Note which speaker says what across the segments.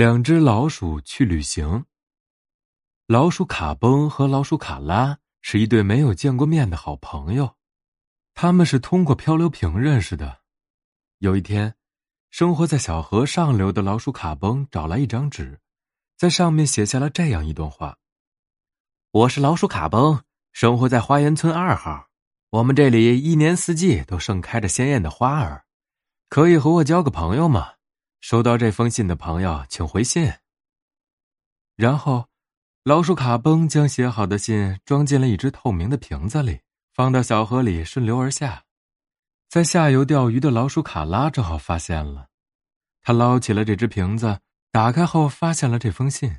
Speaker 1: 两只老鼠去旅行。老鼠卡崩和老鼠卡拉是一对没有见过面的好朋友，他们是通过漂流瓶认识的。有一天，生活在小河上流的老鼠卡崩找来一张纸，在上面写下了这样一段话：“我是老鼠卡崩，生活在花园村二号。我们这里一年四季都盛开着鲜艳的花儿，可以和我交个朋友吗？”收到这封信的朋友，请回信。然后，老鼠卡崩将写好的信装进了一只透明的瓶子里，放到小河里顺流而下。在下游钓鱼的老鼠卡拉正好发现了，他捞起了这只瓶子，打开后发现了这封信。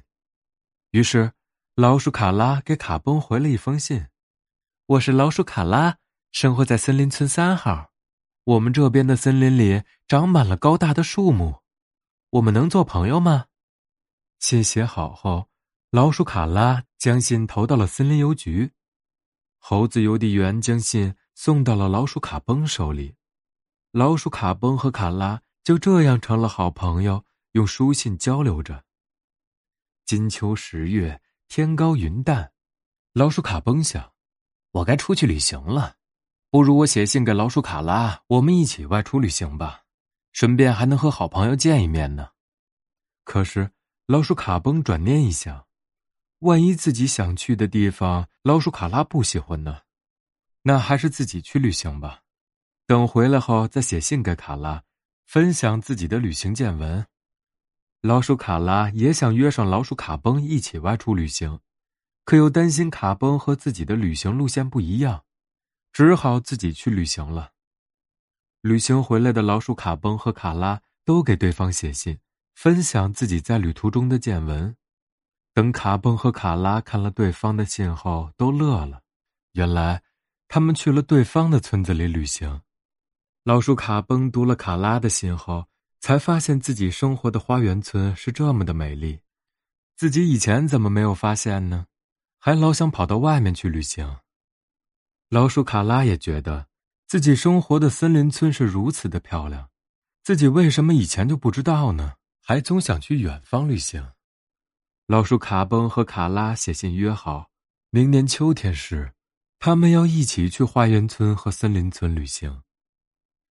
Speaker 1: 于是，老鼠卡拉给卡崩回了一封信：“我是老鼠卡拉，生活在森林村三号。我们这边的森林里长满了高大的树木。”我们能做朋友吗？信写好后，老鼠卡拉将信投到了森林邮局。猴子邮递员将信送到了老鼠卡崩手里。老鼠卡崩和卡拉就这样成了好朋友，用书信交流着。金秋十月，天高云淡，老鼠卡崩想：“我该出去旅行了，不如我写信给老鼠卡拉，我们一起外出旅行吧。”顺便还能和好朋友见一面呢。可是老鼠卡崩转念一想，万一自己想去的地方老鼠卡拉不喜欢呢？那还是自己去旅行吧。等回来后再写信给卡拉，分享自己的旅行见闻。老鼠卡拉也想约上老鼠卡崩一起外出旅行，可又担心卡崩和自己的旅行路线不一样，只好自己去旅行了。旅行回来的老鼠卡崩和卡拉都给对方写信，分享自己在旅途中的见闻。等卡崩和卡拉看了对方的信后，都乐了。原来，他们去了对方的村子里旅行。老鼠卡崩读了卡拉的信后，才发现自己生活的花园村是这么的美丽，自己以前怎么没有发现呢？还老想跑到外面去旅行。老鼠卡拉也觉得。自己生活的森林村是如此的漂亮，自己为什么以前就不知道呢？还总想去远方旅行。老鼠卡崩和卡拉写信约好，明年秋天时，他们要一起去花园村和森林村旅行。